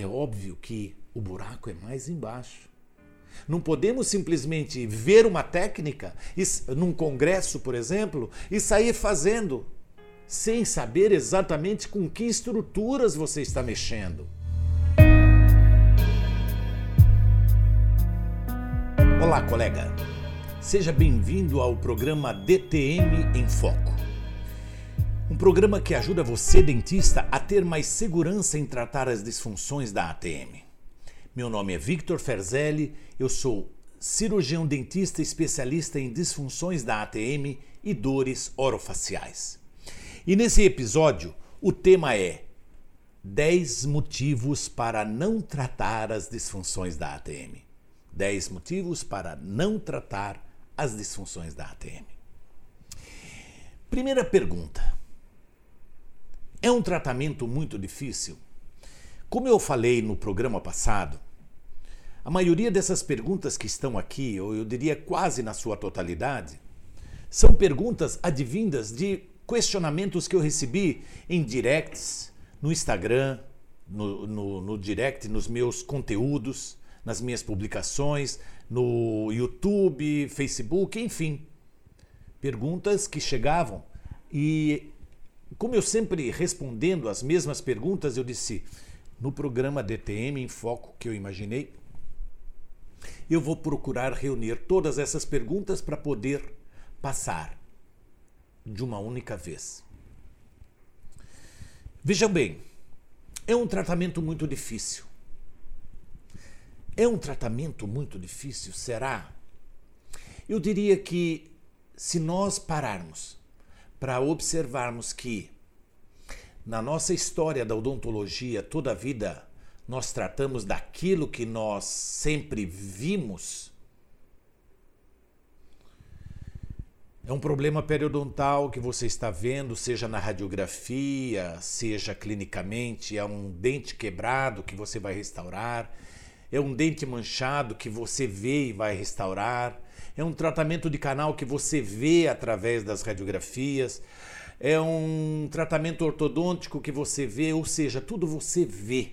é óbvio que o buraco é mais embaixo. Não podemos simplesmente ver uma técnica, num congresso, por exemplo, e sair fazendo, sem saber exatamente com que estruturas você está mexendo. Olá, colega. Seja bem-vindo ao programa DTM em Foco. Um programa que ajuda você, dentista, a ter mais segurança em tratar as disfunções da ATM. Meu nome é Victor Ferzelli, eu sou cirurgião dentista especialista em disfunções da ATM e dores orofaciais. E nesse episódio, o tema é 10 motivos para não tratar as disfunções da ATM. 10 motivos para não tratar as disfunções da ATM. Primeira pergunta: é um tratamento muito difícil? Como eu falei no programa passado, a maioria dessas perguntas que estão aqui, ou eu diria quase na sua totalidade, são perguntas advindas de questionamentos que eu recebi em directs, no Instagram, no, no, no direct, nos meus conteúdos, nas minhas publicações, no YouTube, Facebook, enfim. Perguntas que chegavam e como eu sempre respondendo as mesmas perguntas, eu disse: no programa DTM em Foco que eu imaginei, eu vou procurar reunir todas essas perguntas para poder passar de uma única vez. Vejam bem, é um tratamento muito difícil. É um tratamento muito difícil, será? Eu diria que se nós pararmos para observarmos que na nossa história da odontologia, toda a vida nós tratamos daquilo que nós sempre vimos. É um problema periodontal que você está vendo, seja na radiografia, seja clinicamente, é um dente quebrado que você vai restaurar, é um dente manchado que você vê e vai restaurar, é um tratamento de canal que você vê através das radiografias, é um tratamento ortodôntico que você vê, ou seja, tudo você vê.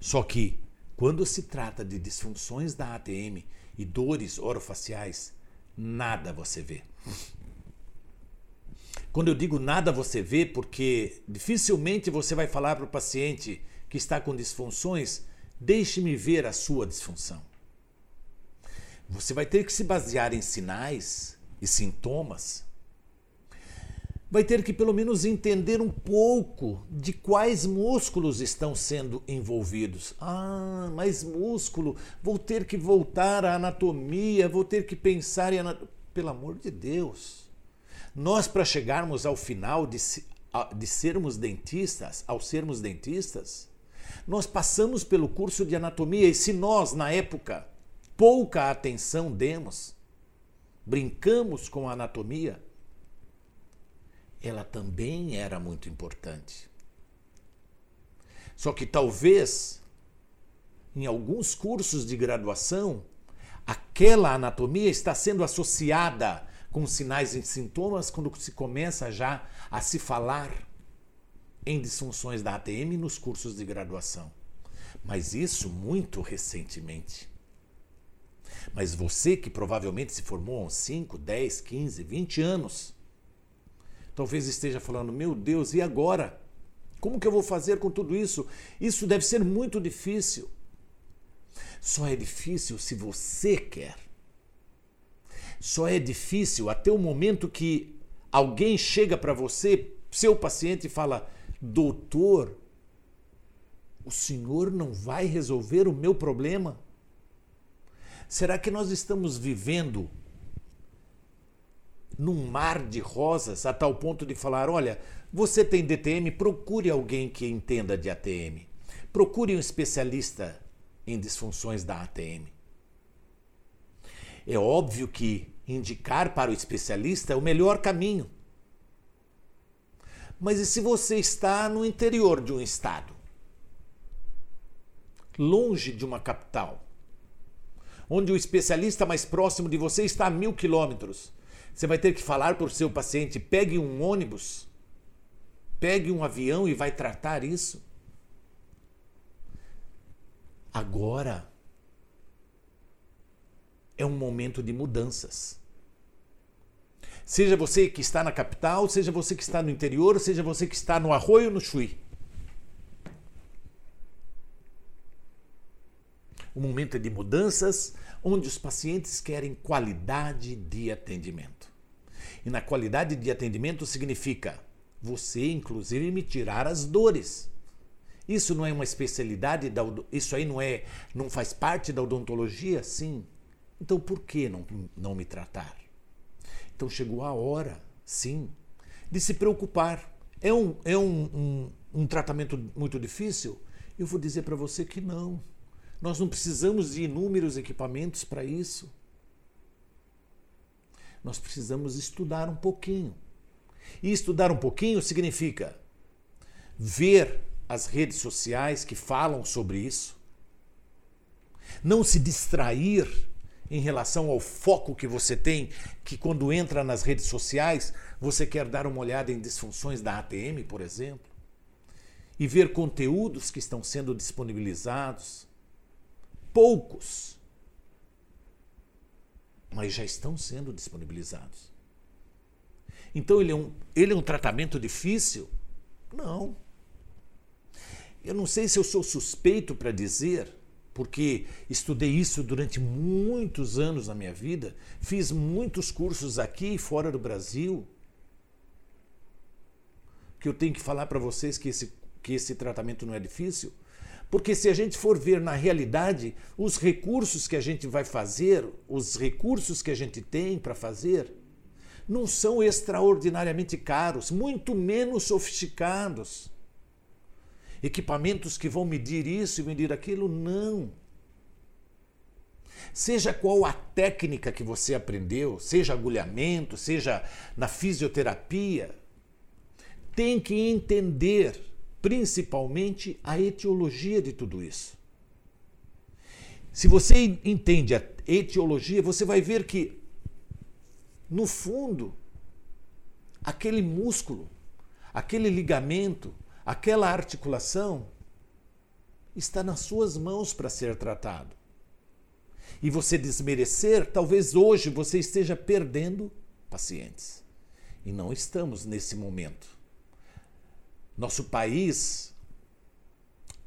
Só que quando se trata de disfunções da ATM e dores orofaciais, nada você vê. Quando eu digo nada você vê, porque dificilmente você vai falar para o paciente que está com disfunções, deixe-me ver a sua disfunção. Você vai ter que se basear em sinais e sintomas. Vai ter que pelo menos entender um pouco de quais músculos estão sendo envolvidos. Ah, mas músculo, vou ter que voltar à anatomia, vou ter que pensar em anatomia. Pelo amor de Deus. Nós, para chegarmos ao final de, de sermos dentistas, ao sermos dentistas, nós passamos pelo curso de anatomia e se nós, na época, pouca atenção demos, brincamos com a anatomia, ela também era muito importante. Só que talvez, em alguns cursos de graduação, aquela anatomia está sendo associada com sinais e sintomas quando se começa já a se falar em disfunções da ATM nos cursos de graduação. Mas isso muito recentemente. Mas você que provavelmente se formou há 5, 10, 15, 20 anos, talvez esteja falando: meu Deus, e agora? Como que eu vou fazer com tudo isso? Isso deve ser muito difícil. Só é difícil se você quer. Só é difícil até o momento que alguém chega para você, seu paciente, e fala: Doutor, o senhor não vai resolver o meu problema? Será que nós estamos vivendo num mar de rosas a tal ponto de falar: olha, você tem DTM, procure alguém que entenda de ATM. Procure um especialista em disfunções da ATM. É óbvio que indicar para o especialista é o melhor caminho. Mas e se você está no interior de um estado? Longe de uma capital? onde o especialista mais próximo de você está a mil quilômetros. Você vai ter que falar para o seu paciente: pegue um ônibus, pegue um avião e vai tratar isso. Agora é um momento de mudanças. Seja você que está na capital, seja você que está no interior, seja você que está no Arroio no Chuí. O momento é de mudanças, onde os pacientes querem qualidade de atendimento. E na qualidade de atendimento significa você, inclusive, me tirar as dores. Isso não é uma especialidade da isso aí não é não faz parte da odontologia? Sim. Então por que não, não me tratar? Então chegou a hora, sim, de se preocupar. É um, é um, um, um tratamento muito difícil? Eu vou dizer para você que não. Nós não precisamos de inúmeros equipamentos para isso. Nós precisamos estudar um pouquinho. E estudar um pouquinho significa ver as redes sociais que falam sobre isso, não se distrair em relação ao foco que você tem, que quando entra nas redes sociais, você quer dar uma olhada em disfunções da ATM, por exemplo, e ver conteúdos que estão sendo disponibilizados poucos, mas já estão sendo disponibilizados. Então ele é um, ele é um tratamento difícil? Não. Eu não sei se eu sou suspeito para dizer, porque estudei isso durante muitos anos na minha vida, fiz muitos cursos aqui e fora do Brasil, que eu tenho que falar para vocês que esse, que esse tratamento não é difícil. Porque se a gente for ver na realidade, os recursos que a gente vai fazer, os recursos que a gente tem para fazer, não são extraordinariamente caros, muito menos sofisticados. Equipamentos que vão medir isso e medir aquilo, não. Seja qual a técnica que você aprendeu, seja agulhamento, seja na fisioterapia, tem que entender principalmente a etiologia de tudo isso. Se você entende a etiologia, você vai ver que, no fundo, aquele músculo, aquele ligamento, aquela articulação está nas suas mãos para ser tratado. E você desmerecer, talvez hoje você esteja perdendo pacientes. E não estamos nesse momento. Nosso país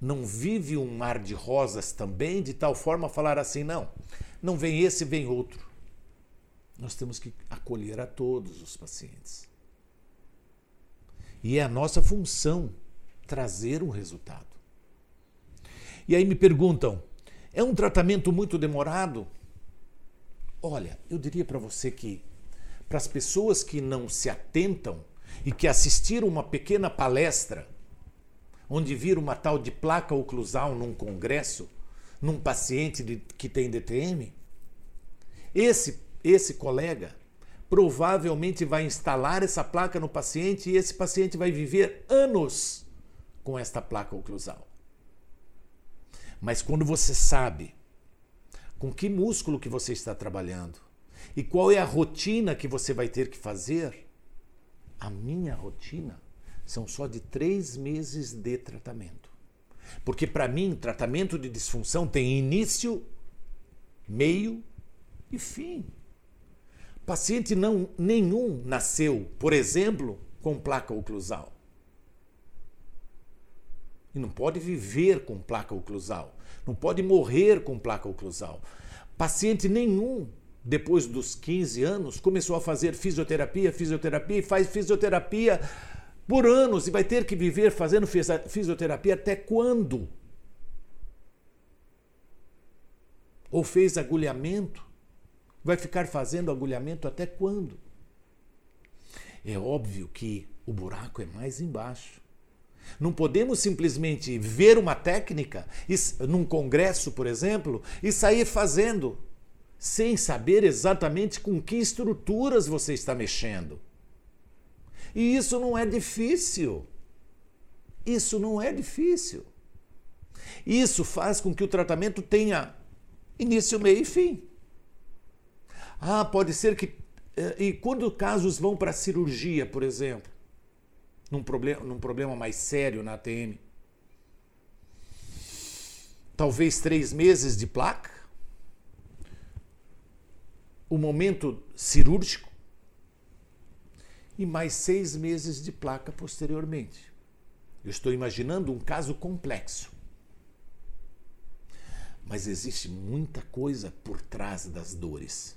não vive um mar de rosas também, de tal forma falar assim, não, não vem esse, vem outro. Nós temos que acolher a todos os pacientes. E é a nossa função trazer um resultado. E aí me perguntam, é um tratamento muito demorado? Olha, eu diria para você que para as pessoas que não se atentam e que assistiram uma pequena palestra onde viram uma tal de placa oclusal num congresso, num paciente de, que tem DTM, esse, esse colega provavelmente vai instalar essa placa no paciente e esse paciente vai viver anos com esta placa oclusal. Mas quando você sabe com que músculo que você está trabalhando e qual é a rotina que você vai ter que fazer, a minha rotina são só de três meses de tratamento. Porque para mim, tratamento de disfunção tem início, meio e fim. Paciente não nenhum nasceu, por exemplo, com placa oclusal. E não pode viver com placa oclusal. Não pode morrer com placa oclusal. Paciente nenhum depois dos 15 anos, começou a fazer fisioterapia, fisioterapia e faz fisioterapia por anos e vai ter que viver fazendo fisioterapia até quando? Ou fez agulhamento? Vai ficar fazendo agulhamento até quando? É óbvio que o buraco é mais embaixo. Não podemos simplesmente ver uma técnica, num congresso, por exemplo, e sair fazendo sem saber exatamente com que estruturas você está mexendo. E isso não é difícil. Isso não é difícil. Isso faz com que o tratamento tenha início, meio e fim. Ah, pode ser que. Eh, e quando casos vão para a cirurgia, por exemplo, num problema, num problema mais sério na ATM, talvez três meses de placa, o momento cirúrgico e mais seis meses de placa posteriormente. Eu estou imaginando um caso complexo. Mas existe muita coisa por trás das dores.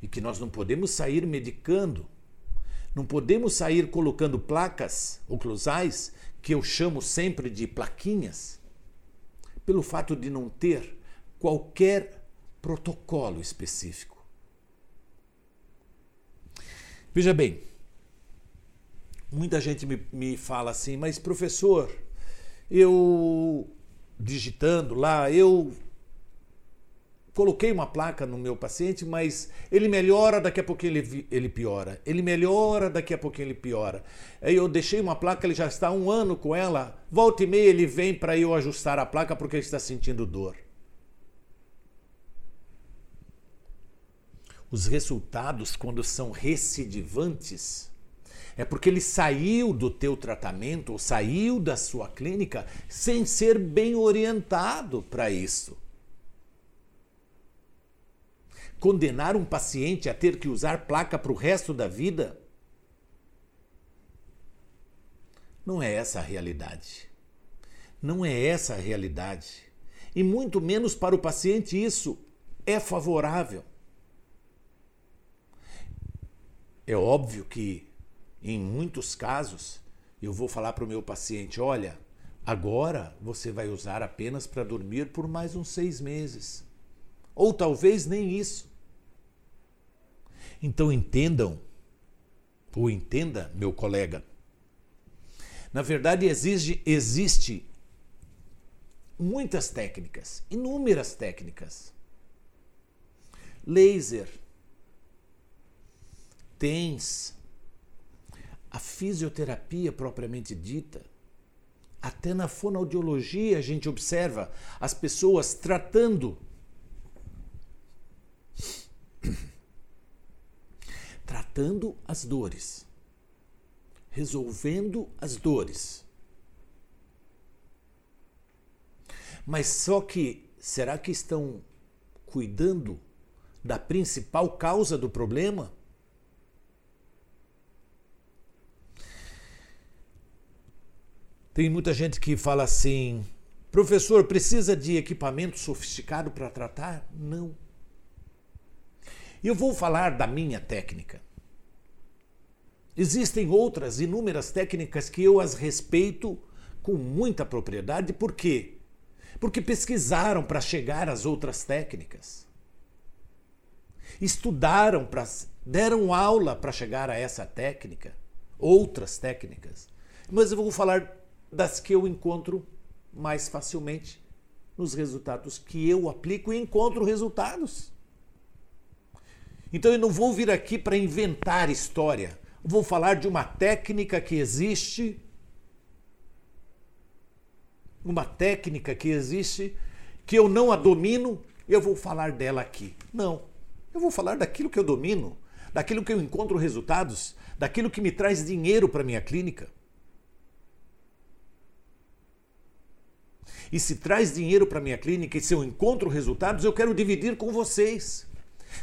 E que nós não podemos sair medicando, não podemos sair colocando placas oclusais, que eu chamo sempre de plaquinhas, pelo fato de não ter qualquer protocolo específico. Veja bem, muita gente me, me fala assim, mas professor, eu digitando lá, eu coloquei uma placa no meu paciente, mas ele melhora, daqui a pouquinho ele, ele piora. Ele melhora, daqui a pouquinho ele piora. Aí eu deixei uma placa, ele já está um ano com ela, volta e meia ele vem para eu ajustar a placa porque ele está sentindo dor. Os resultados, quando são recidivantes, é porque ele saiu do teu tratamento ou saiu da sua clínica sem ser bem orientado para isso. Condenar um paciente a ter que usar placa para o resto da vida não é essa a realidade. Não é essa a realidade. E muito menos para o paciente isso é favorável. É óbvio que em muitos casos, eu vou falar para o meu paciente: olha, agora você vai usar apenas para dormir por mais uns seis meses. Ou talvez nem isso. Então entendam, ou entenda, meu colega. Na verdade, exige, existe muitas técnicas, inúmeras técnicas. Laser, TENS, a fisioterapia propriamente dita. Até na fonoaudiologia a gente observa as pessoas tratando tratando as dores, resolvendo as dores. Mas só que será que estão cuidando da principal causa do problema? Tem muita gente que fala assim: professor, precisa de equipamento sofisticado para tratar? Não. Eu vou falar da minha técnica. Existem outras inúmeras técnicas que eu as respeito com muita propriedade, por quê? Porque pesquisaram para chegar às outras técnicas. Estudaram para deram aula para chegar a essa técnica, outras técnicas. Mas eu vou falar das que eu encontro mais facilmente nos resultados que eu aplico e encontro resultados. Então eu não vou vir aqui para inventar história. Vou falar de uma técnica que existe, uma técnica que existe, que eu não a domino, eu vou falar dela aqui. Não. Eu vou falar daquilo que eu domino, daquilo que eu encontro resultados, daquilo que me traz dinheiro para minha clínica. e se traz dinheiro para minha clínica e se eu encontro resultados, eu quero dividir com vocês.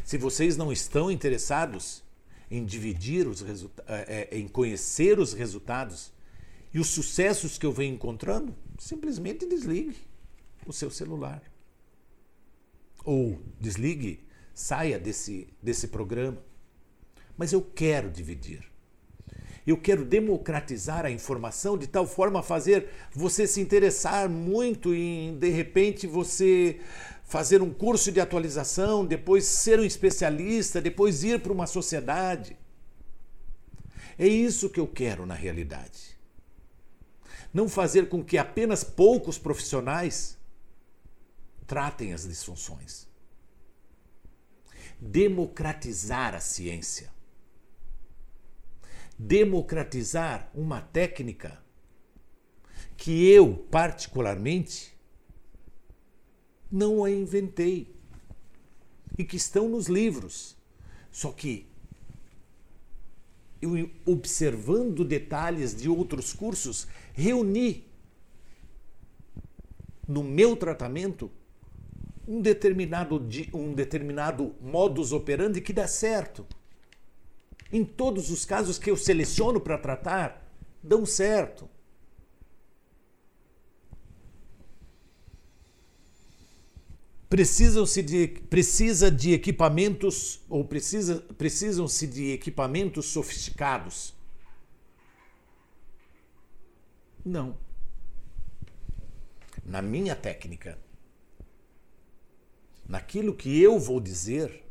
Se vocês não estão interessados em dividir os é, é, em conhecer os resultados e os sucessos que eu venho encontrando, simplesmente desligue o seu celular. Ou desligue, saia desse, desse programa. Mas eu quero dividir. Eu quero democratizar a informação de tal forma a fazer você se interessar muito em, de repente, você fazer um curso de atualização, depois ser um especialista, depois ir para uma sociedade. É isso que eu quero na realidade. Não fazer com que apenas poucos profissionais tratem as disfunções. Democratizar a ciência democratizar uma técnica que eu, particularmente, não a inventei e que estão nos livros. Só que eu, observando detalhes de outros cursos, reuni no meu tratamento um determinado, um determinado modus operandi que dá certo. Em todos os casos que eu seleciono para tratar, dão certo. Precisam-se de, precisa de equipamentos ou precisa, precisam-se de equipamentos sofisticados? Não. Na minha técnica, naquilo que eu vou dizer,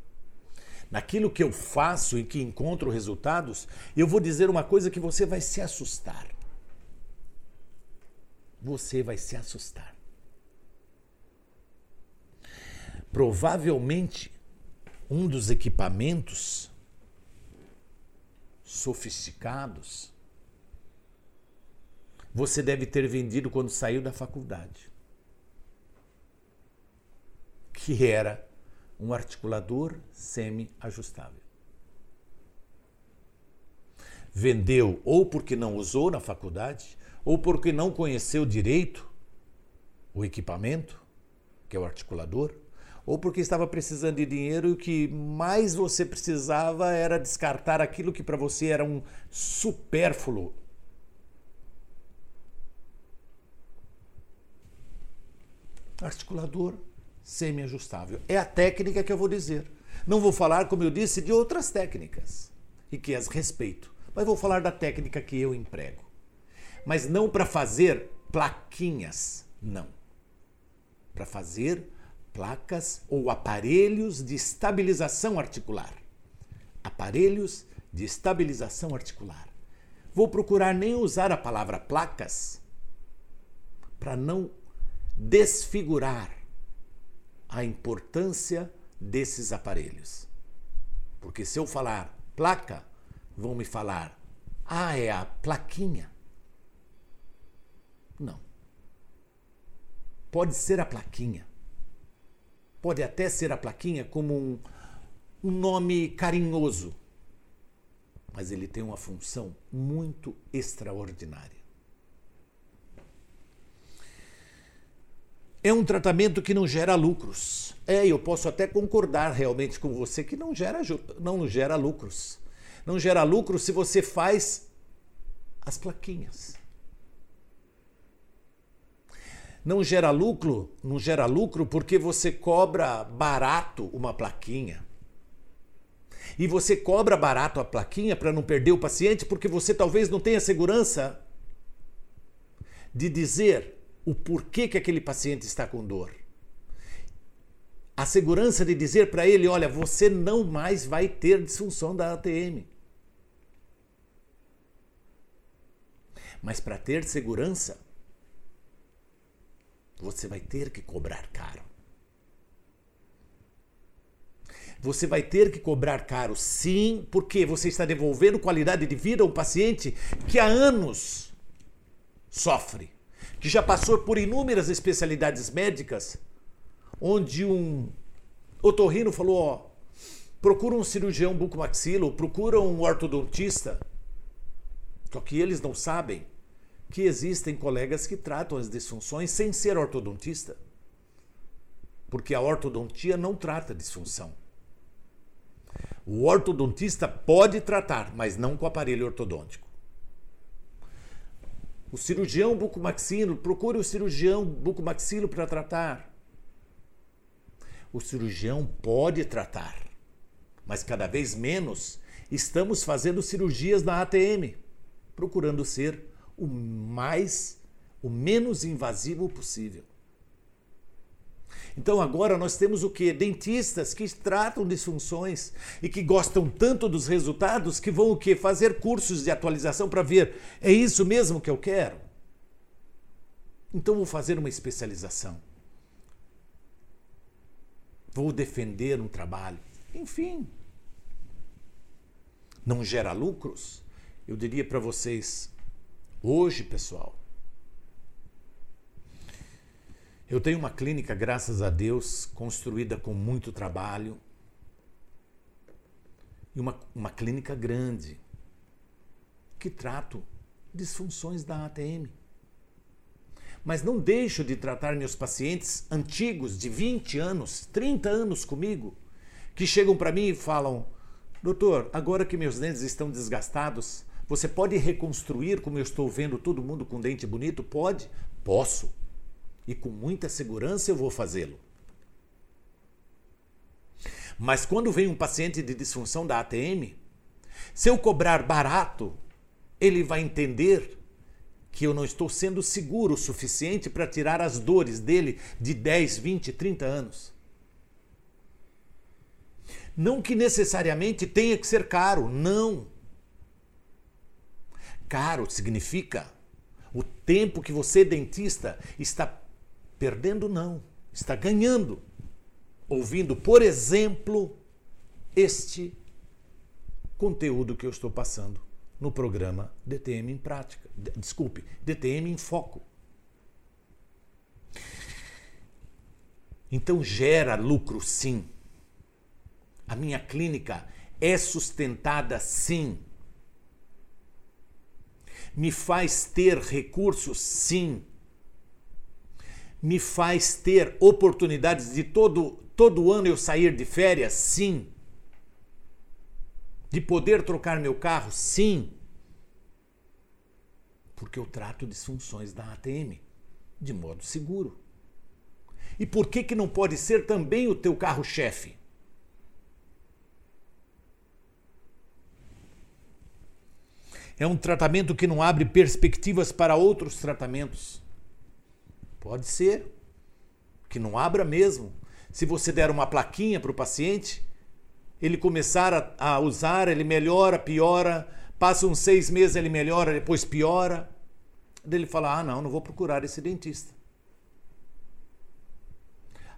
naquilo que eu faço e que encontro resultados, eu vou dizer uma coisa que você vai se assustar. Você vai se assustar. Provavelmente um dos equipamentos sofisticados você deve ter vendido quando saiu da faculdade. Que era um articulador semi-ajustável. Vendeu ou porque não usou na faculdade, ou porque não conheceu direito o equipamento, que é o articulador, ou porque estava precisando de dinheiro e o que mais você precisava era descartar aquilo que para você era um supérfluo. Articulador semi-ajustável. É a técnica que eu vou dizer. Não vou falar, como eu disse, de outras técnicas e que as respeito, mas vou falar da técnica que eu emprego. Mas não para fazer plaquinhas, não. Para fazer placas ou aparelhos de estabilização articular. Aparelhos de estabilização articular. Vou procurar nem usar a palavra placas para não desfigurar a importância desses aparelhos. Porque se eu falar placa, vão me falar, ah, é a plaquinha. Não. Pode ser a plaquinha. Pode até ser a plaquinha como um, um nome carinhoso. Mas ele tem uma função muito extraordinária. É um tratamento que não gera lucros. É, eu posso até concordar realmente com você que não gera, não gera lucros. Não gera lucro se você faz as plaquinhas. Não gera lucro, não gera lucro porque você cobra barato uma plaquinha. E você cobra barato a plaquinha para não perder o paciente porque você talvez não tenha segurança de dizer o porquê que aquele paciente está com dor. A segurança de dizer para ele: olha, você não mais vai ter disfunção da ATM. Mas para ter segurança, você vai ter que cobrar caro. Você vai ter que cobrar caro, sim, porque você está devolvendo qualidade de vida a um paciente que há anos sofre que já passou por inúmeras especialidades médicas, onde um otorrino falou, ó, procura um cirurgião bucomaxilo, procura um ortodontista. Só que eles não sabem que existem colegas que tratam as disfunções sem ser ortodontista. Porque a ortodontia não trata disfunção. O ortodontista pode tratar, mas não com aparelho ortodôntico. O cirurgião bucomaxilo, procure o cirurgião bucomaxilo para tratar. O cirurgião pode tratar, mas cada vez menos estamos fazendo cirurgias na ATM, procurando ser o mais, o menos invasivo possível. Então agora nós temos o que? Dentistas que tratam disfunções e que gostam tanto dos resultados que vão o que? Fazer cursos de atualização para ver, é isso mesmo que eu quero? Então vou fazer uma especialização. Vou defender um trabalho. Enfim. Não gera lucros? Eu diria para vocês, hoje, pessoal, Eu tenho uma clínica, graças a Deus, construída com muito trabalho. E uma, uma clínica grande que trato disfunções da ATM. Mas não deixo de tratar meus pacientes antigos, de 20 anos, 30 anos comigo, que chegam para mim e falam: Doutor, agora que meus dentes estão desgastados, você pode reconstruir como eu estou vendo todo mundo com dente bonito? Pode? Posso. E com muita segurança eu vou fazê-lo. Mas quando vem um paciente de disfunção da ATM, se eu cobrar barato, ele vai entender que eu não estou sendo seguro o suficiente para tirar as dores dele de 10, 20, 30 anos. Não que necessariamente tenha que ser caro, não. Caro significa o tempo que você, dentista, está perdendo, não, está ganhando. Ouvindo, por exemplo, este conteúdo que eu estou passando no programa DTM em Prática. Desculpe, DTM em Foco. Então gera lucro sim. A minha clínica é sustentada sim. Me faz ter recursos sim. Me faz ter oportunidades de todo todo ano eu sair de férias sim. De poder trocar meu carro? Sim. Porque eu trato disfunções da ATM de modo seguro. E por que, que não pode ser também o teu carro-chefe? É um tratamento que não abre perspectivas para outros tratamentos. Pode ser que não abra mesmo. Se você der uma plaquinha para o paciente, ele começar a, a usar, ele melhora, piora, passa uns seis meses, ele melhora, depois piora. Ele fala: ah, não, não vou procurar esse dentista.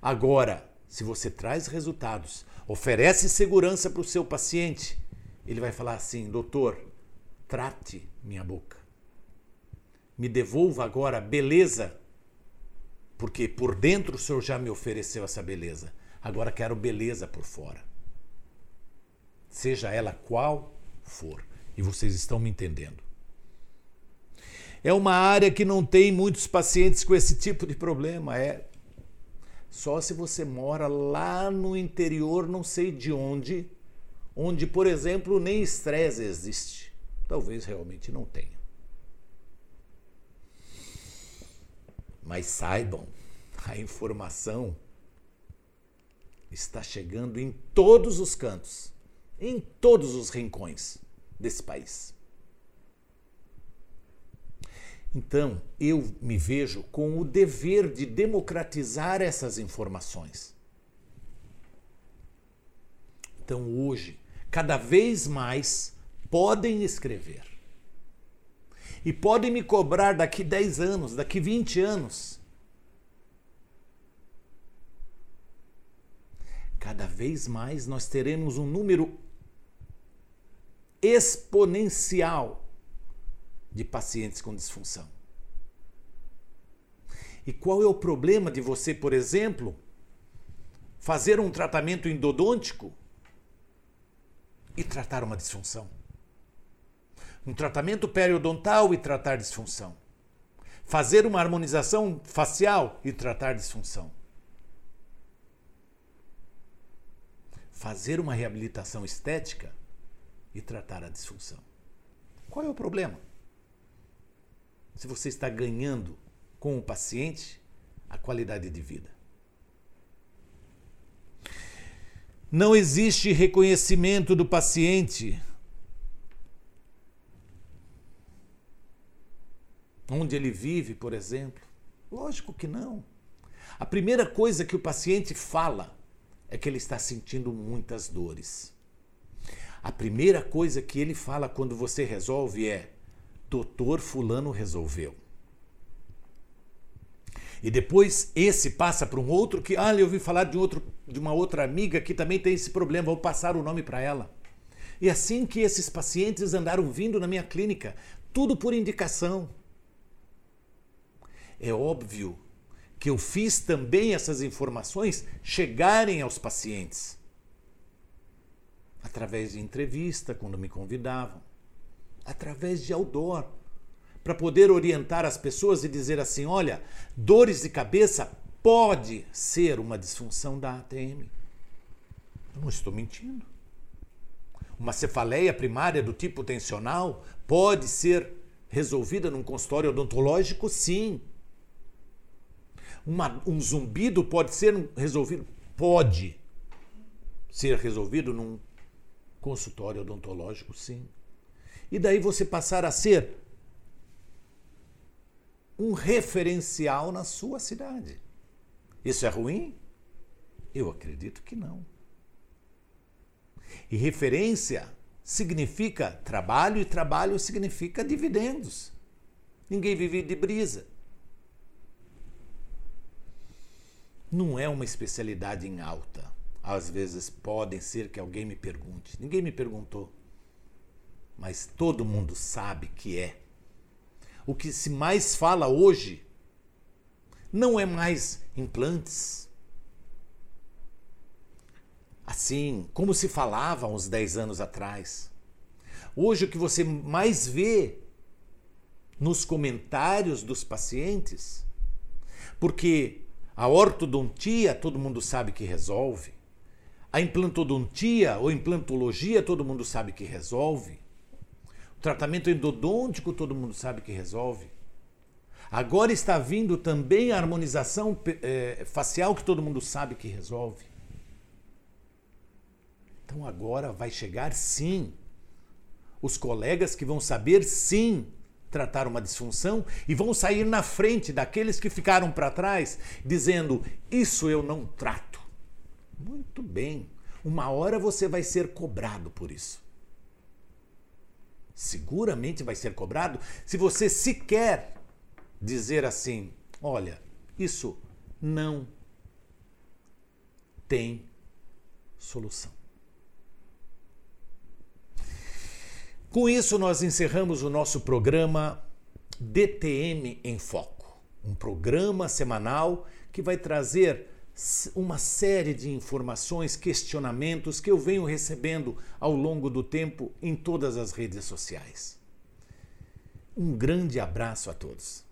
Agora, se você traz resultados, oferece segurança para o seu paciente, ele vai falar assim: doutor, trate minha boca. Me devolva agora a beleza, porque por dentro o senhor já me ofereceu essa beleza. Agora quero beleza por fora seja ela qual for. E vocês estão me entendendo. É uma área que não tem muitos pacientes com esse tipo de problema. É só se você mora lá no interior, não sei de onde, onde, por exemplo, nem estresse existe. Talvez realmente não tenha. Mas saibam, a informação está chegando em todos os cantos em todos os rincões desse país. Então, eu me vejo com o dever de democratizar essas informações. Então, hoje, cada vez mais podem escrever. E podem me cobrar daqui 10 anos, daqui 20 anos. Cada vez mais nós teremos um número exponencial de pacientes com disfunção. E qual é o problema de você, por exemplo, fazer um tratamento endodôntico e tratar uma disfunção? Um tratamento periodontal e tratar disfunção. Fazer uma harmonização facial e tratar disfunção. Fazer uma reabilitação estética e tratar a disfunção. Qual é o problema? Se você está ganhando com o paciente a qualidade de vida. Não existe reconhecimento do paciente onde ele vive, por exemplo. Lógico que não. A primeira coisa que o paciente fala é que ele está sentindo muitas dores. A primeira coisa que ele fala quando você resolve é: Doutor Fulano resolveu. E depois esse passa para um outro que, ah, eu ouvi falar de, outro, de uma outra amiga que também tem esse problema, vou passar o nome para ela. E assim que esses pacientes andaram vindo na minha clínica, tudo por indicação. É óbvio que eu fiz também essas informações chegarem aos pacientes através de entrevista, quando me convidavam, através de outdoor, para poder orientar as pessoas e dizer assim: olha, dores de cabeça pode ser uma disfunção da ATM. Eu não estou mentindo. Uma cefaleia primária do tipo tensional pode ser resolvida num consultório odontológico? Sim. Uma, um zumbido pode ser resolvido? Pode ser resolvido num consultório odontológico? Sim. E daí você passar a ser um referencial na sua cidade. Isso é ruim? Eu acredito que não. E referência significa trabalho e trabalho significa dividendos. Ninguém vive de brisa. Não é uma especialidade em alta. Às vezes podem ser que alguém me pergunte. Ninguém me perguntou. Mas todo mundo sabe que é. O que se mais fala hoje não é mais implantes. Assim, como se falava uns 10 anos atrás. Hoje o que você mais vê nos comentários dos pacientes, porque a ortodontia todo mundo sabe que resolve, a implantodontia ou implantologia todo mundo sabe que resolve, o tratamento endodôntico todo mundo sabe que resolve. Agora está vindo também a harmonização é, facial que todo mundo sabe que resolve. Então agora vai chegar sim os colegas que vão saber sim tratar uma disfunção e vão sair na frente daqueles que ficaram para trás dizendo: Isso eu não trato. Muito bem, uma hora você vai ser cobrado por isso. Seguramente vai ser cobrado se você sequer dizer assim: olha, isso não tem solução. Com isso, nós encerramos o nosso programa DTM em Foco, um programa semanal que vai trazer uma série de informações, questionamentos que eu venho recebendo ao longo do tempo em todas as redes sociais. Um grande abraço a todos.